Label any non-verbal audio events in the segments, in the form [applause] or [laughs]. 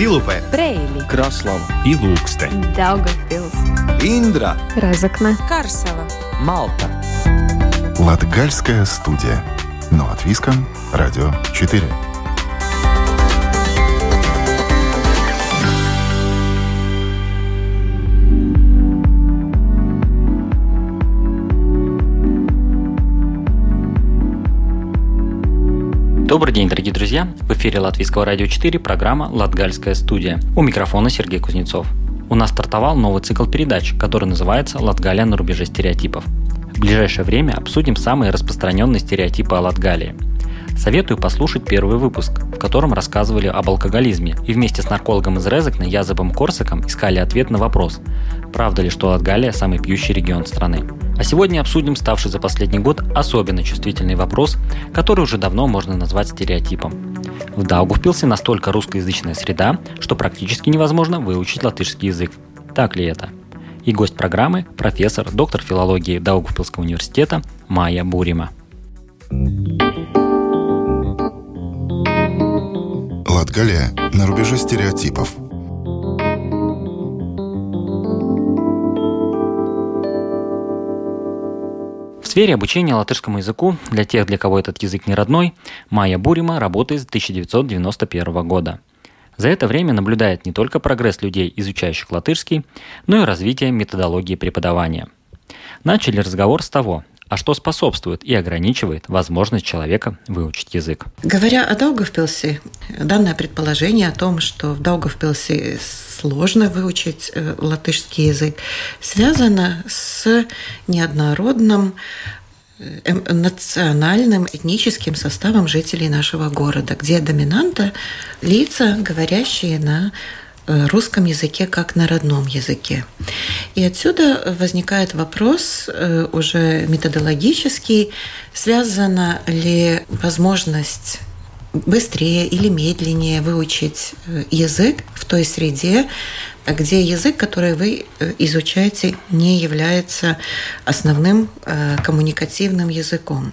Zilupē, Краслава и Ilūkste, Daugavpils, Индра, Разокна, Карсела. Малта. Латгальская студия. Но от Виском. Радио 4. Добрый день, дорогие друзья! В эфире Латвийского радио 4 программа «Латгальская студия». У микрофона Сергей Кузнецов. У нас стартовал новый цикл передач, который называется «Латгалия на рубеже стереотипов». В ближайшее время обсудим самые распространенные стереотипы о Латгалии. Советую послушать первый выпуск, в котором рассказывали об алкоголизме, и вместе с наркологом из Резекна Языбом Корсаком искали ответ на вопрос, правда ли, что Латгалия – самый пьющий регион страны. А сегодня обсудим ставший за последний год особенно чувствительный вопрос, который уже давно можно назвать стереотипом. В Даугавпилсе настолько русскоязычная среда, что практически невозможно выучить латышский язык. Так ли это? И гость программы – профессор, доктор филологии Даугавпилского университета Майя Бурима. Латгалия на рубеже стереотипов. В сфере обучения латышскому языку для тех, для кого этот язык не родной, Майя Бурима работает с 1991 года. За это время наблюдает не только прогресс людей, изучающих латышский, но и развитие методологии преподавания. Начали разговор с того, а что способствует и ограничивает возможность человека выучить язык. Говоря о Даугавпилсе, данное предположение о том, что в Даугавпилсе сложно выучить э, латышский язык, связано с неоднородным э, национальным этническим составом жителей нашего города, где доминанта лица, говорящие на русском языке как на родном языке. И отсюда возникает вопрос э, уже методологический, связана ли возможность быстрее или медленнее выучить э, язык в той среде, где язык, который вы изучаете, не является основным коммуникативным языком.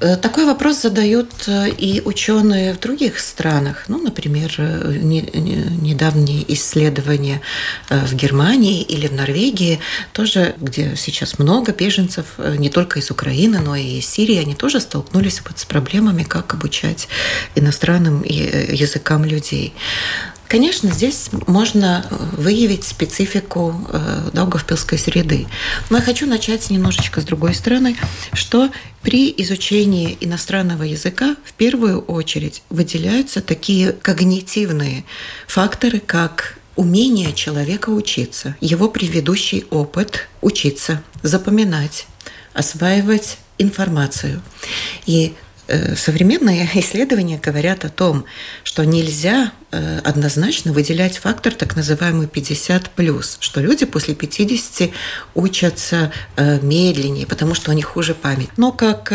Э, такой вопрос задают э, и ученые в других странах. Ну, например, э, недавние исследования в Германии или в Норвегии, тоже, где сейчас много беженцев, не только из Украины, но и из Сирии, они тоже столкнулись вот с проблемами, как обучать иностранным языкам людей. Конечно, здесь можно выявить специфику э, Даугавпилской среды. Но я хочу начать немножечко с другой стороны, что при изучении иностранного языка в первую очередь выделяются такие когнитивные факторы, как умение человека учиться, его предыдущий опыт учиться, запоминать, осваивать информацию. И современные [laughs] исследования говорят о том, что нельзя э, однозначно выделять фактор так называемый 50 плюс, что люди после 50 учатся э, медленнее, потому что у них хуже память. Но как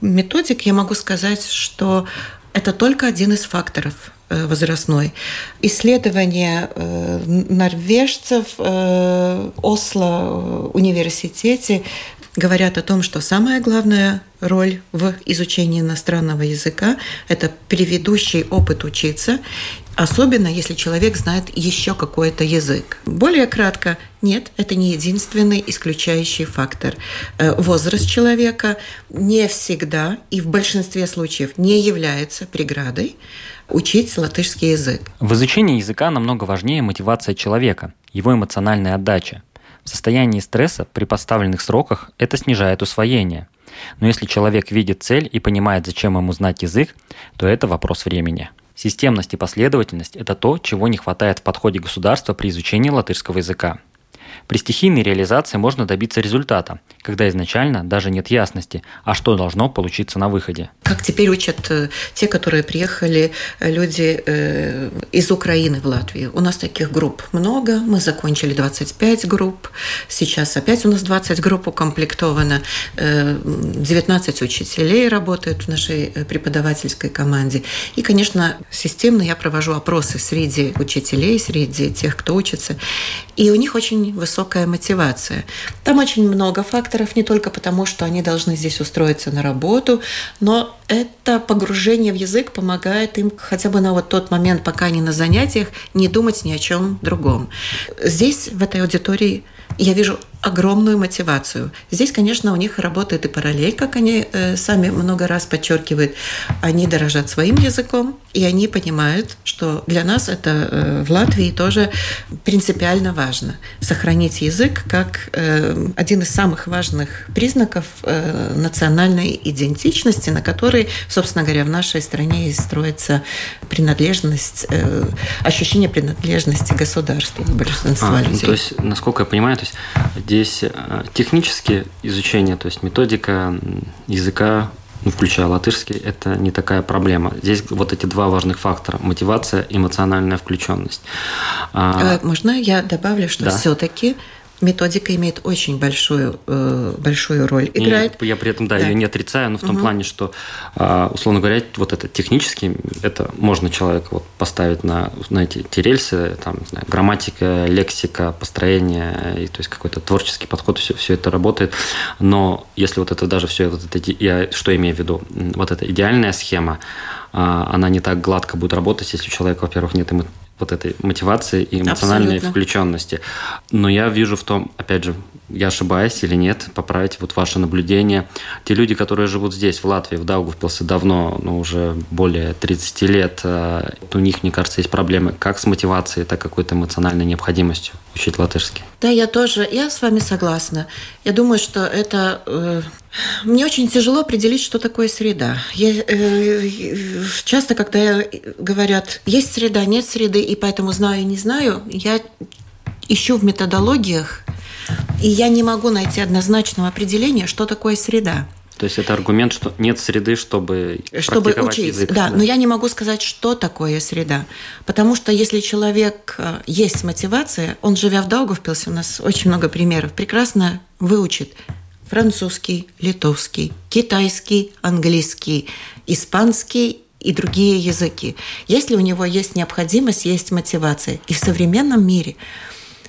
методик я могу сказать, что это только один из факторов возрастной. Исследования норвежцев Осло университете говорят о том, что самая главная роль в изучении иностранного языка – это предыдущий опыт учиться, особенно если человек знает еще какой-то язык. Более кратко, нет, это не единственный исключающий фактор. Э, возраст человека не всегда и в большинстве случаев не является преградой учить латышский язык. В изучении языка намного важнее мотивация человека, его эмоциональная отдача. В состоянии стресса при поставленных сроках это снижает усвоение. Но если человек видит цель и понимает, зачем ему знать язык, то это вопрос времени. Системность и последовательность – это то, чего не хватает в подходе государства при изучении латышского языка. При стихийной реализации можно добиться результата, когда изначально даже нет ясности, а что должно получиться на выходе. Как теперь учат э, те, которые приехали, э, люди э, из Украины в Латвию. У нас таких групп много, мы закончили 25 групп, сейчас опять у нас 20 групп укомплектовано, 19 учителей работают в нашей преподавательской команде. И, конечно, системно я провожу опросы среди учителей, среди тех, кто учится, и у них очень высокая мотивация. Там очень много факторов, не только потому, что они должны здесь устроиться на работу, но это погружение в язык помогает им хотя бы на вот тот момент, пока они на занятиях, не думать ни о чем другом. Здесь, в этой аудитории, я вижу огромную мотивацию. Здесь, конечно, у них работает и параллель, как они э, сами много раз подчеркивают. Они дорожат своим языком, и они понимают, что для нас это э, в Латвии тоже принципиально важно. Сохранить язык как э, один из самых важных признаков э, национальной идентичности, на которой, собственно говоря, в нашей стране и строится принадлежность, э, ощущение принадлежности государству большинства а, людей. Ну, то есть, насколько я понимаю, то есть Здесь э, технические изучения, то есть методика языка, ну, включая латышский, это не такая проблема. Здесь вот эти два важных фактора – мотивация, эмоциональная включенность. А, э, можно я добавлю, что да. все-таки методика имеет очень большую, э, большую роль. Играет. И я при этом, да, да, ее не отрицаю, но в том угу. плане, что, а, условно говоря, вот это технически, это можно человека вот поставить на, на эти, эти рельсы, там, не знаю, грамматика, лексика, построение, и, то есть какой-то творческий подход, все, все это работает. Но если вот это даже все, вот это, я что имею в виду, вот эта идеальная схема, а, она не так гладко будет работать, если у человека, во-первых, нет вот этой мотивации и эмоциональной Абсолютно. включенности. Но я вижу в том, опять же, я ошибаюсь или нет, поправите вот ваше наблюдение. Те люди, которые живут здесь, в Латвии, в Даугавпилсе давно, ну, уже более 30 лет, э, у них, мне кажется, есть проблемы как с мотивацией, так и какой-то эмоциональной необходимостью учить латышский. Да, я тоже, я с вами согласна. Я думаю, что это э, мне очень тяжело определить, что такое среда. Я, э, часто, когда говорят, есть среда, нет среды, и поэтому знаю, не знаю, я ищу в методологиях, и я не могу найти однозначного определения, что такое среда. То есть это аргумент, что нет среды, чтобы, чтобы учить. Язык, да, да, но я не могу сказать, что такое среда. Потому что если человек э, есть мотивация, он, живя в Даугавпилсе, у нас очень много примеров, прекрасно выучит французский, литовский, китайский, английский, испанский и другие языки. Если у него есть необходимость, есть мотивация. И в современном мире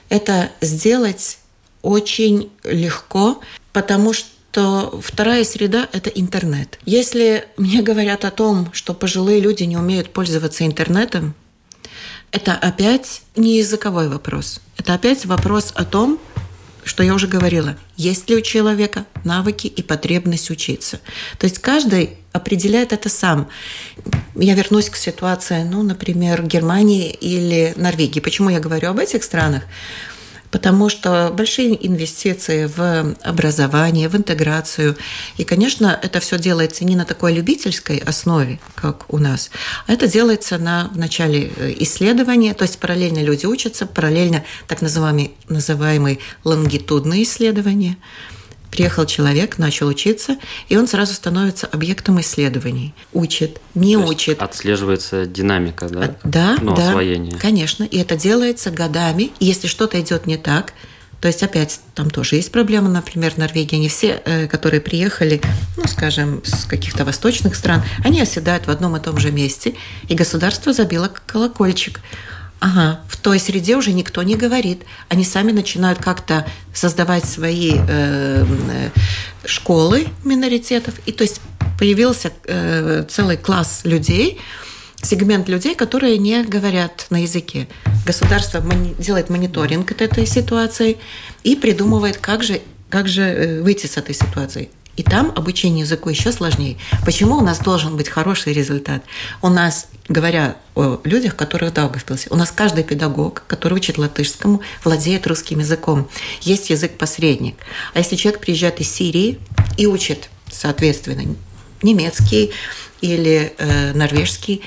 это сделать очень легко, потому что вторая среда – это интернет. Если мне говорят о том, что пожилые люди не умеют пользоваться интернетом, это опять не языковой вопрос. Это опять вопрос о том, что я уже говорила, есть ли у человека навыки и потребность учиться. То есть каждый определяет это сам. Я вернусь к ситуации, ну, например, Германии или Норвегии. Почему я говорю об этих странах? Потому что большие инвестиции в образование, в интеграцию. И, конечно, это все делается не на такой любительской основе, как у нас, а это делается на в начале э, исследования, то есть параллельно люди учатся, параллельно так называемые, называемые лонгитудные исследования – Приехал человек, начал учиться, и он сразу становится объектом исследований. Учит, не То учит. Отслеживается динамика, да? Да, ну, да, освоение. конечно. И это делается годами. И если что-то идет не так, то есть опять там тоже есть проблема, например, в Норвегии. Не все, э, которые приехали, ну, скажем, с каких-то восточных стран, они оседают в одном и том же месте, и государство забило колокольчик. Ага, в той среде уже никто не говорит. Они сами начинают как-то создавать свои э, э, школы миноритетов. И то есть появился э, целый класс людей, сегмент людей, которые не говорят на языке. Государство делает мониторинг этой ситуации и придумывает, как же, как же э, выйти с этой ситуации. И там обучение языку еще сложнее. Почему у нас должен быть хороший результат? У нас, говоря о людях, которые в Даугавпилсе, у нас каждый педагог, который учит латышскому, владеет русским языком. Есть язык-посредник. А если человек приезжает из Сирии и учит, соответственно, немецкий или э, норвежский,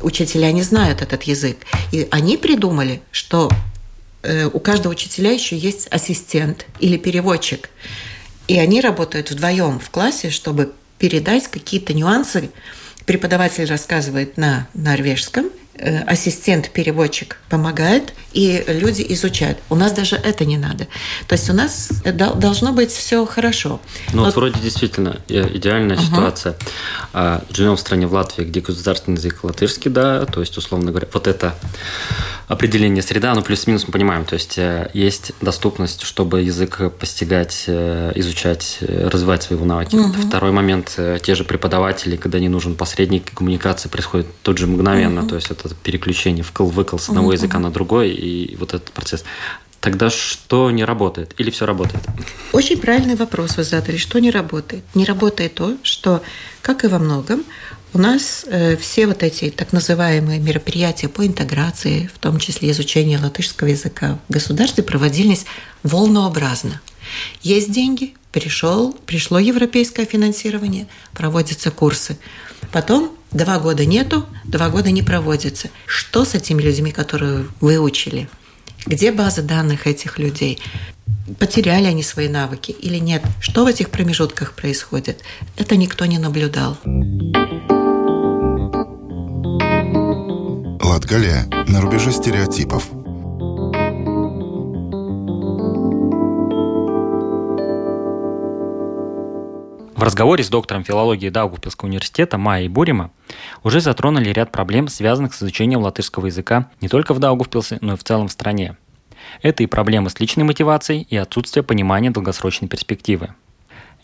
учителя не знают этот язык. И они придумали, что э, у каждого учителя еще есть ассистент или переводчик. И они работают вдвоем в классе, чтобы передать какие-то нюансы. Преподаватель рассказывает на норвежском, Э, ассистент-переводчик помогает, и люди изучают. У нас даже это не надо. То есть у нас должно быть все хорошо. Ну вот, вот вроде действительно идеальная угу. ситуация. А, живем в стране в Латвии, где государственный язык латышский, да, то есть, условно говоря, вот это определение среда, ну, плюс-минус мы понимаем, то есть э, есть доступность, чтобы язык постигать, э, изучать, развивать свои навыки. Угу. Второй момент, те же преподаватели, когда не нужен посредник, коммуникация происходит тут же мгновенно, угу. то есть это переключение вкл-выкл с одного угу. языка на другой, и вот этот процесс. Тогда что не работает? Или все работает? Очень правильный вопрос вы задали. Что не работает? Не работает то, что, как и во многом, у нас э, все вот эти так называемые мероприятия по интеграции, в том числе изучение латышского языка в государстве, проводились волнообразно. Есть деньги, пришел, пришло европейское финансирование, проводятся курсы. Потом два года нету, два года не проводится. Что с этими людьми, которые выучили? Где база данных этих людей? Потеряли они свои навыки или нет? Что в этих промежутках происходит? Это никто не наблюдал. Латгалия на рубеже стереотипов – В разговоре с доктором филологии Даугавпилского университета Майей Бурима уже затронули ряд проблем, связанных с изучением латышского языка не только в Даугавпилсе, но и в целом в стране. Это и проблемы с личной мотивацией, и отсутствие понимания долгосрочной перспективы.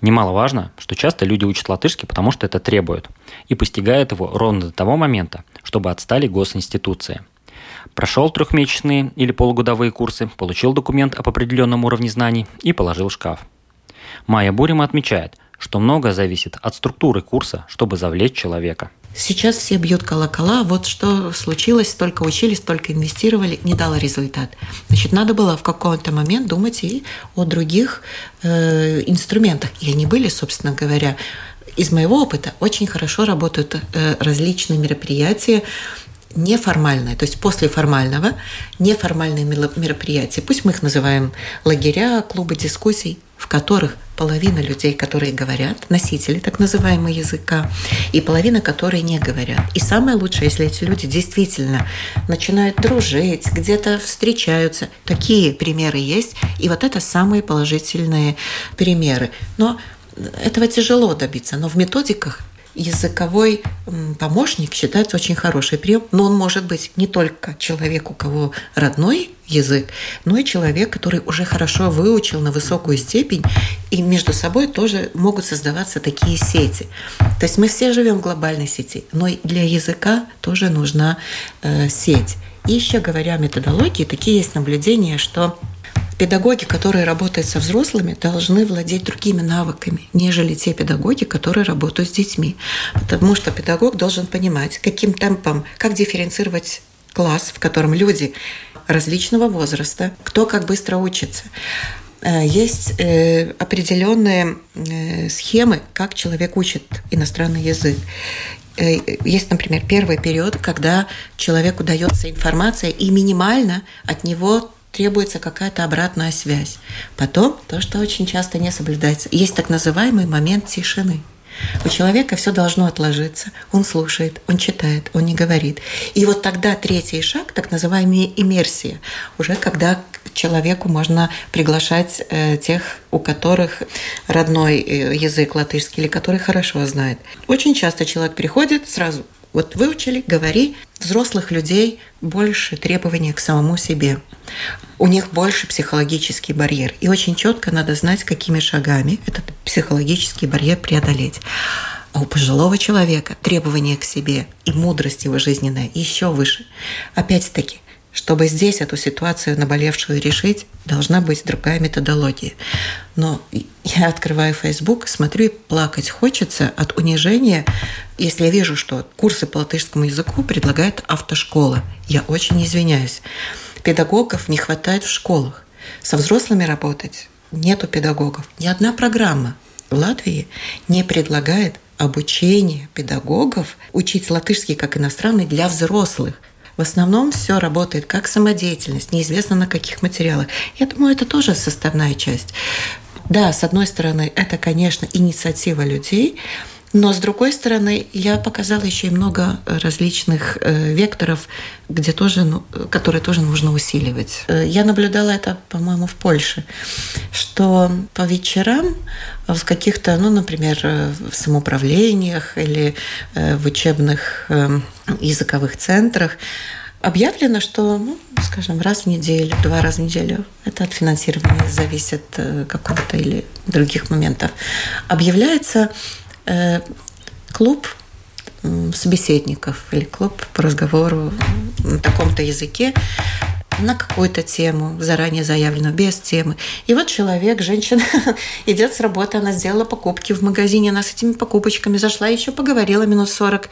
Немаловажно, что часто люди учат латышский, потому что это требуют, и постигают его ровно до того момента, чтобы отстали госинституции. Прошел трехмесячные или полугодовые курсы, получил документ об определенном уровне знаний и положил в шкаф. Майя Бурима отмечает – что многое зависит от структуры курса, чтобы завлечь человека. Сейчас все бьют колокола, вот что случилось, столько учились, столько инвестировали, не дало результат. Значит, надо было в какой-то момент думать и о других э, инструментах. И они были, собственно говоря, из моего опыта очень хорошо работают э, различные мероприятия, неформальное, то есть после формального, неформальные мероприятия, пусть мы их называем лагеря, клубы дискуссий, в которых половина людей, которые говорят, носители так называемого языка, и половина, которые не говорят. И самое лучшее, если эти люди действительно начинают дружить, где-то встречаются. Такие примеры есть, и вот это самые положительные примеры. Но этого тяжело добиться, но в методиках языковой помощник считается очень хороший прием, но он может быть не только человек, у кого родной язык, но и человек, который уже хорошо выучил на высокую степень, и между собой тоже могут создаваться такие сети. То есть мы все живем в глобальной сети, но для языка тоже нужна э, сеть. И еще говоря о методологии, такие есть наблюдения, что Педагоги, которые работают со взрослыми, должны владеть другими навыками, нежели те педагоги, которые работают с детьми. Потому что педагог должен понимать, каким темпом, как дифференцировать класс, в котором люди различного возраста, кто как быстро учится. Э, есть э, определенные э, схемы, как человек учит иностранный язык. Есть, например, первый период, когда человеку дается информация, и минимально от него требуется какая-то обратная связь. Потом то, что очень часто не соблюдается. Есть так называемый момент тишины. У человека все должно отложиться. Он слушает, он читает, он не говорит. И вот тогда третий шаг, так называемая иммерсия, уже когда к человеку можно приглашать э, тех, у которых родной э, язык латышский или который хорошо знает. Очень часто человек приходит сразу вот выучили, говори. Взрослых людей больше требований к самому себе. У них больше психологический барьер. И очень четко надо знать, какими шагами этот психологический барьер преодолеть. А у пожилого человека требования к себе и мудрость его жизненная еще выше. Опять-таки, чтобы здесь эту ситуацию наболевшую решить, должна быть другая методология. Но я открываю Facebook, смотрю и плакать хочется от унижения, если я вижу, что курсы по латышскому языку предлагает автошкола. Я очень извиняюсь. Педагогов не хватает в школах. Со взрослыми работать нету педагогов. Ни одна программа в Латвии не предлагает обучение педагогов учить латышский как иностранный для взрослых. В основном все работает как самодеятельность, неизвестно на каких материалах. Я думаю, это тоже составная часть. Да, с одной стороны, это, конечно, инициатива людей, Но, с другой стороны, я показала еще и много различных э, векторов, где тоже, ну, которые тоже нужно усиливать. Э, я наблюдала это, по-моему, в Польше, что по вечерам в каких-то, ну, например, э, в самоуправлениях или в учебных языковых центрах объявлено, что, ну, скажем, раз в неделю, два раза в неделю, это от финансирования зависит какого-то или других моментов, объявляется Э, клуб собеседников или клуб по разговору на таком-то языке, на какую-то тему, заранее заявленную, без темы. И вот человек, женщина, [laughs] идет с работы, она сделала покупки в магазине, она с этими покупочками зашла, еще поговорила минут 40,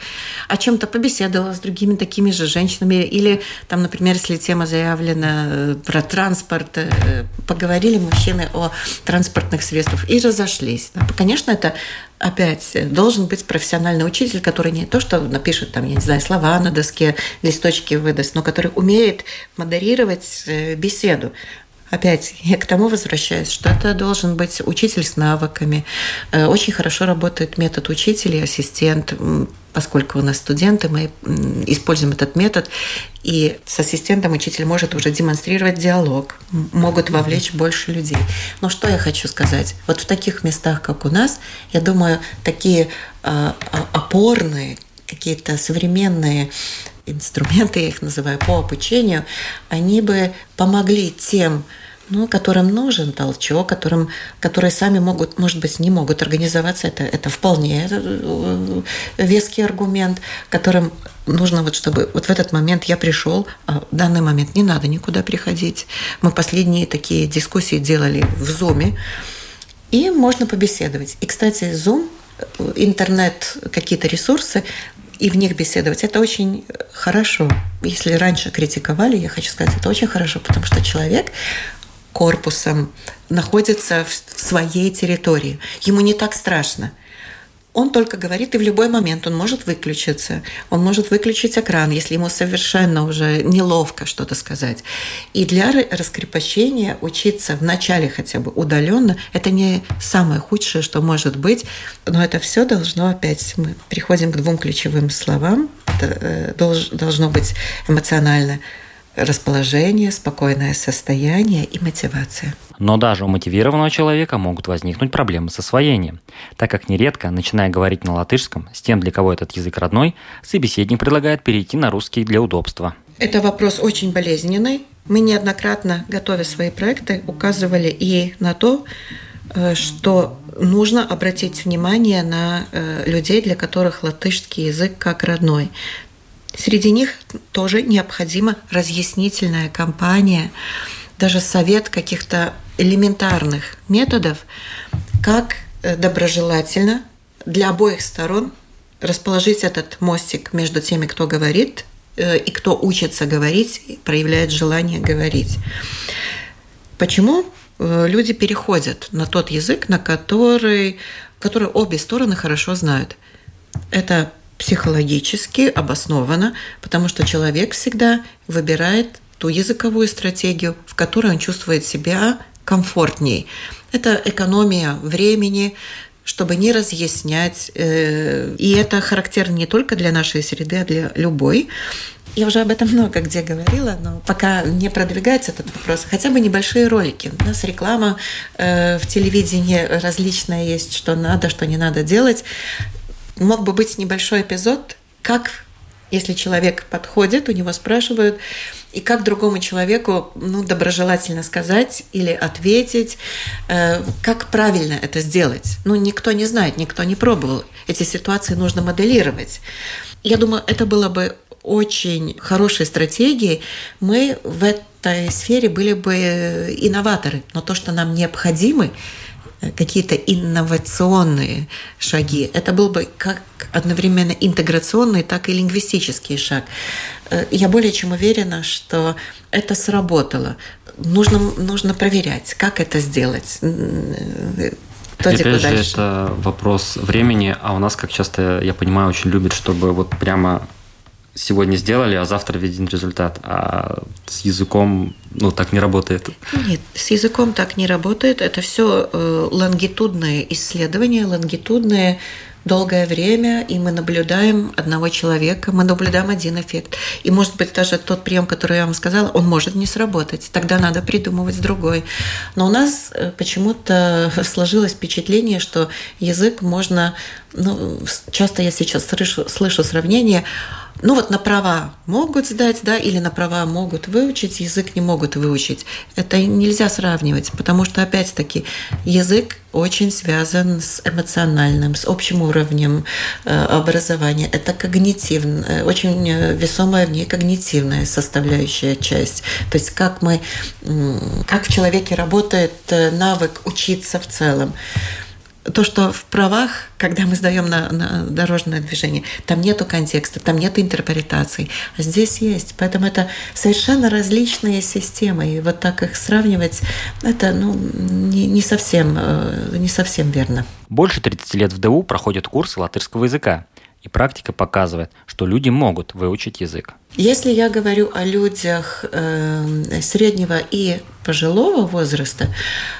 о чем-то побеседовала с другими такими же женщинами. Или, там, например, если тема заявлена э, про транспорт, э, поговорили мужчины о транспортных средствах и разошлись. Конечно, это опять должен быть профессиональный учитель, который не то, что напишет там, я не знаю, слова на доске, листочки выдаст, но который умеет модерировать э, беседу. Опять я к тому возвращаюсь, что это должен быть учитель с навыками. Э, очень хорошо работает метод учитель и ассистент, поскольку у нас студенты, мы используем этот метод, и с ассистентом учитель может уже демонстрировать диалог, могут вовлечь больше людей. Но что я хочу сказать? Вот в таких местах, как у нас, я думаю, такие а, а, опорные, какие-то современные инструменты, я их называю, по обучению, они бы помогли тем, ну, которым нужен толчок, которым, которые сами могут, может быть, не могут организоваться, это, это вполне э, веский аргумент, которым нужно вот, чтобы вот в этот момент я пришел, а в данный момент не надо никуда приходить. Мы последние такие дискуссии делали в Зуме, и можно побеседовать. И, кстати, Zoom, э, интернет, какие-то ресурсы, и в них беседовать. Это очень хорошо. Если раньше критиковали, я хочу сказать, это очень хорошо, потому что человек корпусом находится в своей территории. Ему не так страшно – он только говорит, и в любой момент он может выключиться. Он может выключить экран, если ему совершенно уже неловко что-то сказать. И для раскрепощения учиться вначале хотя бы удаленно – это не самое худшее, что может быть, но это все должно опять, мы приходим к двум ключевым словам, это э, должно быть эмоционально расположение, спокойное состояние и мотивация. Но даже у мотивированного человека могут возникнуть проблемы с освоением, так как нередко, начиная говорить на латышском, с тем, для кого этот язык родной, собеседник предлагает перейти на русский для удобства. Это вопрос очень болезненный. Мы неоднократно, готовя свои проекты, указывали и на то, э, что нужно обратить внимание на э, людей, для которых латышский язык как родной. Среди них тоже необходима разъяснительная кампания, даже совет каких-то элементарных методов, как э, доброжелательно для обоих сторон расположить этот мостик между теми, кто говорит э, и кто учится говорить, проявляет желание говорить. Почему э, люди переходят на тот язык, на который, который обе стороны хорошо знают? Это психологически обосновано, потому что человек всегда выбирает ту языковую стратегию, в которой он чувствует себя комфортней. Это экономия времени, чтобы не разъяснять. Э, и это характерно не только для нашей среды, а для любой. Я уже об этом много где говорила, но пока не продвигается этот вопрос. Хотя бы небольшие ролики. У нас реклама э, в телевидении различная есть, что надо, что не надо делать мог бы быть небольшой эпизод, как если человек подходит, у него спрашивают, и как другому человеку ну, доброжелательно сказать или ответить, э, как правильно это сделать. Ну, никто не знает, никто не пробовал. Эти ситуации нужно моделировать. Я думаю, это было бы очень хорошей стратегией. Мы в этой сфере были бы инноваторы, но то, что нам необходимо, какие-то инновационные шаги. Это был бы как одновременно интеграционный, так и лингвистический шаг. Э, я более чем уверена, что это сработало. Нужно, нужно проверять, как это сделать. Опять же, дальше. это вопрос времени, а у нас, как часто, я понимаю, очень любят, чтобы вот прямо сегодня сделали, а завтра виден результат. А с языком, ну, так не работает. Нет, с языком так не работает. Это все э, лонгитудные исследования, лонгитудные долгое время, и мы наблюдаем одного человека, мы наблюдаем один эффект. И, может быть, даже тот прием, который я вам сказала, он может не сработать. Тогда надо придумывать другой. Но у нас э, почему-то [laughs] сложилось впечатление, что язык можно... Ну, часто я сейчас слышу, слышу сравнение ну вот на права могут сдать, да, или на права могут выучить, язык не могут выучить. Это нельзя сравнивать, потому что, опять-таки, язык очень связан с эмоциональным, с общим уровнем э, образования. Это когнитивная, очень весомая в ней когнитивная составляющая часть. То есть как мы, как в человеке работает э, навык учиться в целом то, что в правах, когда мы сдаем на, на дорожное движение, там нету контекста, там нету интерпретаций, а здесь есть. Поэтому это совершенно различные системы, и вот так их сравнивать, это ну, не, не, совсем, э, не совсем верно. Больше 30 лет в ДУ проходят курсы латышского языка. И практика показывает, что люди могут выучить язык. Если я говорю о людях э, среднего и пожилого возраста,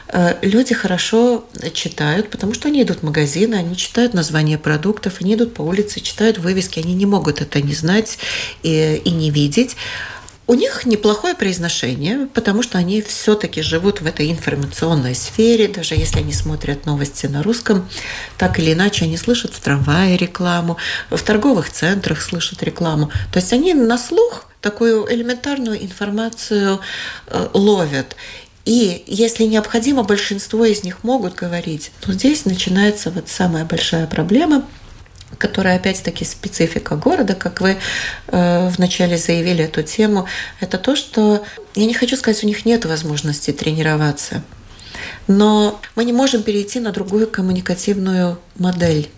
э, люди хорошо читают, потому что они идут в магазины, они читают названия продуктов, они идут по улице, читают вывески, они не могут это не знать и, и не видеть. У них неплохое произношение, потому что они все-таки живут в этой информационной сфере, даже если они смотрят новости на русском, так или иначе они слышат в трамвае рекламу, в торговых центрах слышат рекламу. То есть они на слух такую элементарную информацию э, ловят. И если необходимо, большинство из них могут говорить. Но здесь начинается вот самая большая проблема – которая опять-таки специфика города, как вы э, вначале заявили эту тему, это то, что я не хочу сказать, у них нет возможности тренироваться, но мы не можем перейти на другую коммуникативную модель.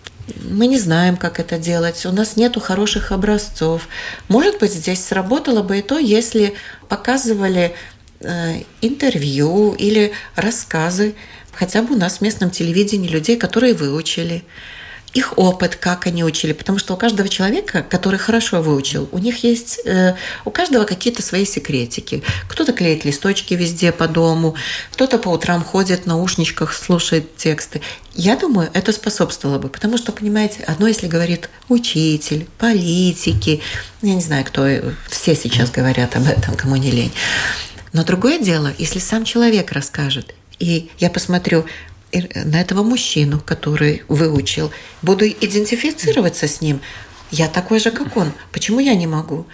Мы не знаем, как это делать, у нас нет хороших образцов. Может быть, здесь сработало бы и то, если показывали э, интервью или рассказы хотя бы у нас в местном телевидении людей, которые выучили их опыт, как они учили, потому что у каждого человека, который хорошо выучил, у них есть, э, у каждого какие-то свои секретики. Кто-то клеит листочки везде по дому, кто-то по утрам ходит в наушничках, слушает тексты. Я думаю, это способствовало бы, потому что, понимаете, одно, если говорит учитель, политики, я не знаю, кто, все сейчас говорят об этом, кому не лень. Но другое дело, если сам человек расскажет, и я посмотрю, на этого мужчину, который выучил. Буду идентифицироваться с ним. Я такой же, как он. Почему я не могу?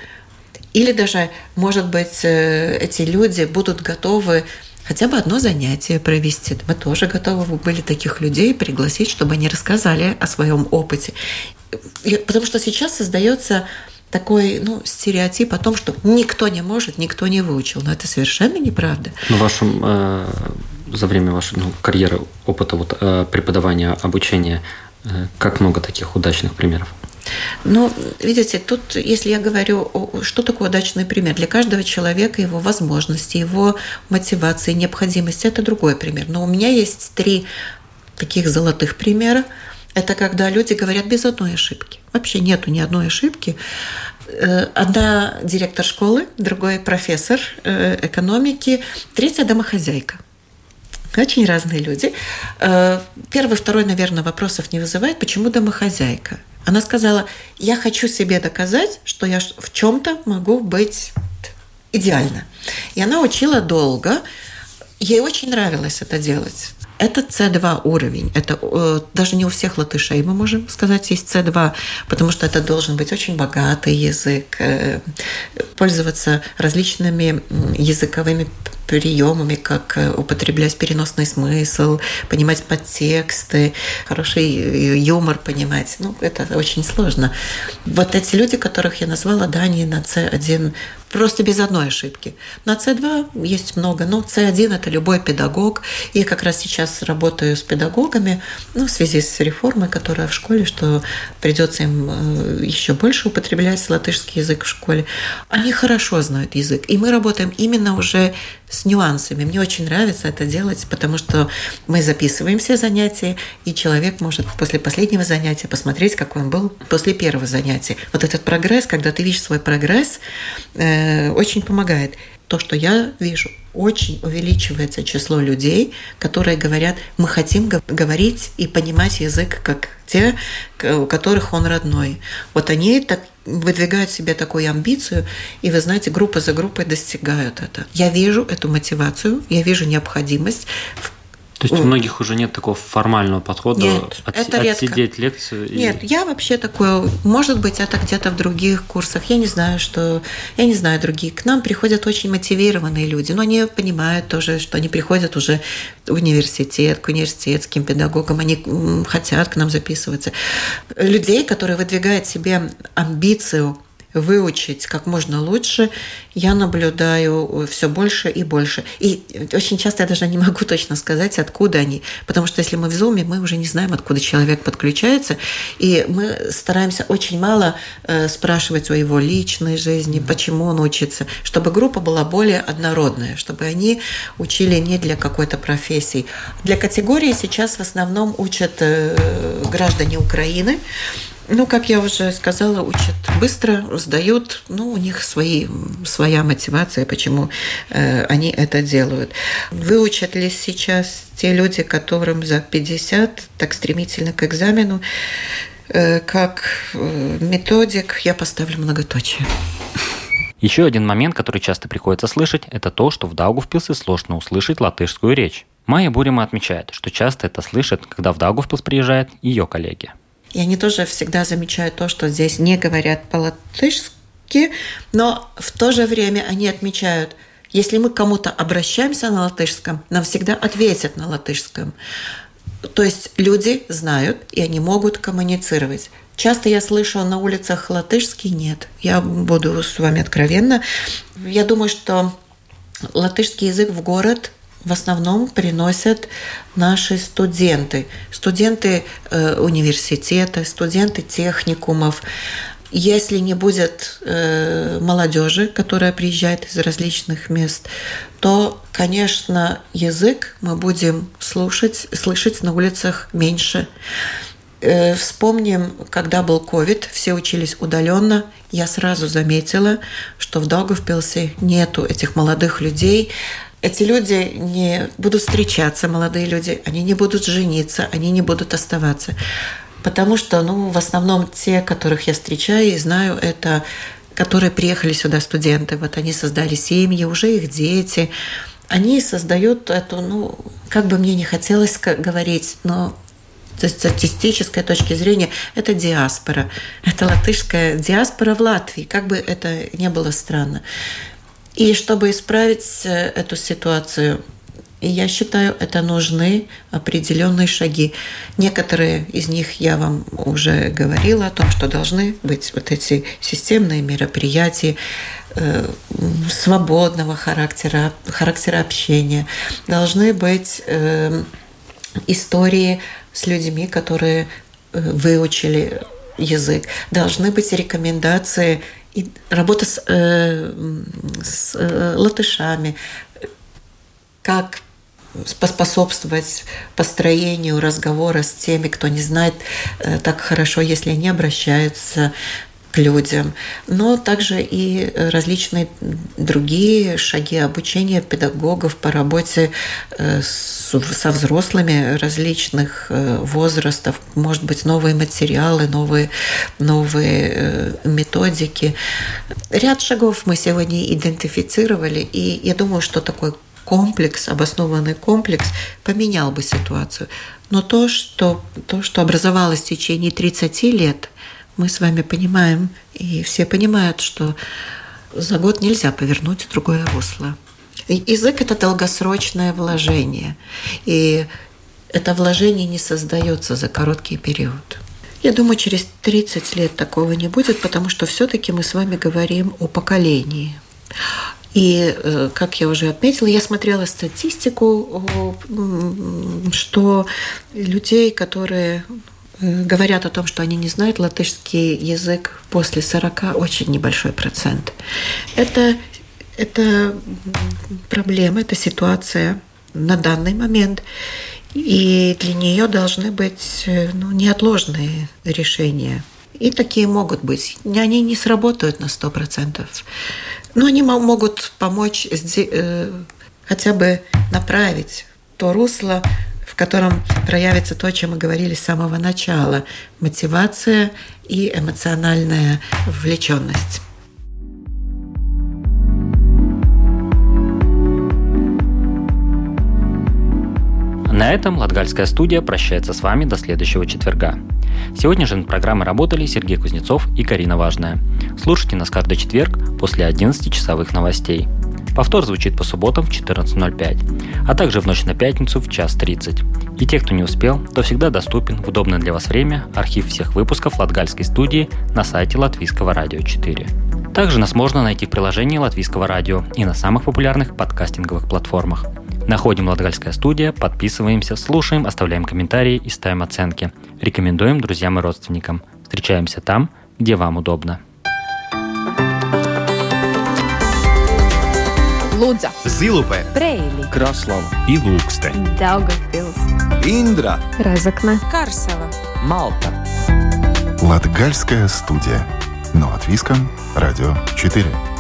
Или даже, может быть, э, эти люди будут готовы хотя бы одно занятие провести. Мы тоже готовы были таких людей пригласить, чтобы они рассказали о своем опыте. Потому что сейчас создается такой ну, стереотип о том, что никто не может, никто не выучил. Но это совершенно неправда. Но в вашем э, за время вашей ну, карьеры, опыта вот, э, преподавания, обучения, э, как много таких удачных примеров? Ну, видите, тут, если я говорю, что такое удачный пример, для каждого человека его возможности, его мотивации, необходимости, это другой пример. Но у меня есть три таких золотых примера. Это когда люди говорят без одной ошибки. Вообще нету ни одной ошибки. Э, одна директор школы, другой профессор экономики, третья домохозяйка. Очень разные люди. Э, первый, второй, наверное, вопросов не вызывает. Почему домохозяйка? Она сказала, я хочу себе доказать, что я в чем-то могу быть идеально. И она учила долго. Ей очень нравилось это делать. Это C2 уровень. Это э, даже не у всех латышей, мы можем сказать, есть C2, потому что это должен быть очень богатый язык, э, пользоваться различными языковыми приемами, как э, употреблять переносный смысл, понимать подтексты, хороший э, юмор понимать. Ну, это очень сложно. Вот эти люди, которых я назвала, да, они на C1 просто без одной ошибки. На C2 есть много, но C1 это любой педагог. И как раз сейчас работаю с педагогами, ну, в связи с реформой, которая в школе, что придется им э, еще больше употреблять латышский язык в школе. Они хорошо знают язык. И мы работаем именно уже с нюансами. Мне очень нравится это делать, потому что мы записываем все занятия, и человек может после последнего занятия посмотреть, какой он был после первого занятия. Вот этот прогресс, когда ты видишь свой прогресс, э, очень помогает. То, что я вижу, очень увеличивается число людей, которые говорят, мы хотим говорить и понимать язык, как те, у которых он родной. Вот они так выдвигают себе такую амбицию, и вы знаете, группа за группой достигают это. Я вижу эту мотивацию, я вижу необходимость в то есть у многих уже нет такого формального подхода нет, от, это отсидеть лекцию? Нет, и... я вообще такое, может быть, это где-то в других курсах, я не знаю, что, я не знаю другие. К нам приходят очень мотивированные люди, но они понимают тоже, что они приходят уже в университет, к университетским педагогам, они хотят к нам записываться. Людей, которые выдвигают себе амбицию выучить как можно лучше, я наблюдаю все больше и больше. И очень часто я даже не могу точно сказать, откуда они. Потому что если мы в зуме, мы уже не знаем, откуда человек подключается. И мы стараемся очень мало э, спрашивать о его личной жизни, почему он учится, чтобы группа была более однородная, чтобы они учили не для какой-то профессии. Для категории сейчас в основном учат э, граждане Украины. Ну, как я уже сказала, учат быстро, сдают. Ну, у них свои, своя мотивация, почему э, они это делают. Выучат ли сейчас те люди, которым за 50 так стремительно к экзамену, э, как э, методик, я поставлю многоточие. Еще один момент, который часто приходится слышать, это то, что в Даугавпилсе сложно услышать латышскую речь. Майя Бурима отмечает, что часто это слышат, когда в Даугавпилс приезжают ее коллеги. И они тоже всегда замечают то, что здесь не говорят по-латышски, но в то же время они отмечают, если мы к кому-то обращаемся на латышском, нам всегда ответят на латышском. То есть люди знают, и они могут коммуницировать. Часто я слышу на улицах латышский нет. Я буду с вами откровенна. Я думаю, что латышский язык в город в основном приносят наши студенты. Студенты э, университета, студенты техникумов. Если не будет э, молодежи, которая приезжает из различных мест, то, конечно, язык мы будем слушать, слышать на улицах меньше. Э, вспомним, когда был ковид, все учились удаленно. Я сразу заметила, что в Даугавпилсе нету этих молодых людей, эти люди не будут встречаться, молодые люди, они не будут жениться, они не будут оставаться. Потому что, ну, в основном те, которых я встречаю и знаю, это которые приехали сюда студенты, вот они создали семьи, уже их дети, они создают эту, ну, как бы мне не хотелось говорить, но с статистической точки зрения, это диаспора. Это латышская диаспора в Латвии, как бы это ни было странно. И чтобы исправить э, эту ситуацию, я считаю, это нужны определенные шаги. Некоторые из них я вам уже говорила о том, что должны быть вот эти системные мероприятия э, свободного характера, характера общения. Должны быть э, истории с людьми, которые выучили язык. Должны быть рекомендации и работа с, э, с э, латышами, как поспособствовать построению разговора с теми, кто не знает э, так хорошо, если они обращаются людям, но также и различные другие шаги обучения педагогов по работе э, со взрослыми различных э, возрастов, может быть, новые материалы, новые, новые э, методики. Ряд шагов мы сегодня идентифицировали, и я думаю, что такой комплекс, обоснованный комплекс поменял бы ситуацию. Но то, что, то, что образовалось в течение 30 лет – мы с вами понимаем, и все понимают, что за год нельзя повернуть в другое русло. Язык – это долгосрочное вложение, и это вложение не создается за короткий период. Я думаю, через 30 лет такого не будет, потому что все-таки мы с вами говорим о поколении. И, э, как я уже отметила, я смотрела статистику, что людей, которые говорят о том, что они не знают латышский язык после 40, очень небольшой процент. Это, это проблема, это ситуация на данный момент. И для нее должны быть ну, неотложные решения. И такие могут быть. Они не сработают на 100%. Но они могут помочь э, хотя бы направить то русло, котором проявится то, о чем мы говорили с самого начала. Мотивация и эмоциональная вовлеченность. На этом Латгальская студия прощается с вами до следующего четверга. Сегодня же над программой работали Сергей Кузнецов и Карина Важная. Слушайте нас каждый четверг после 11 часовых новостей. Повтор звучит по субботам в 14.05, а также в ночь на пятницу в час 30. И те, кто не успел, то всегда доступен в удобное для вас время архив всех выпусков Латгальской студии на сайте Латвийского радио 4. Также нас можно найти в приложении Латвийского радио и на самых популярных подкастинговых платформах – Находим Латгальская студия, подписываемся, слушаем, оставляем комментарии и ставим оценки. Рекомендуем друзьям и родственникам. Встречаемся там, где вам удобно. Лудза, Зилупе, Брейли, Краслава и Лукстē, Daugavpils, Индра, Разокна, Карсела. Малта. Латгальская студия. Но от Виска, Радио 4.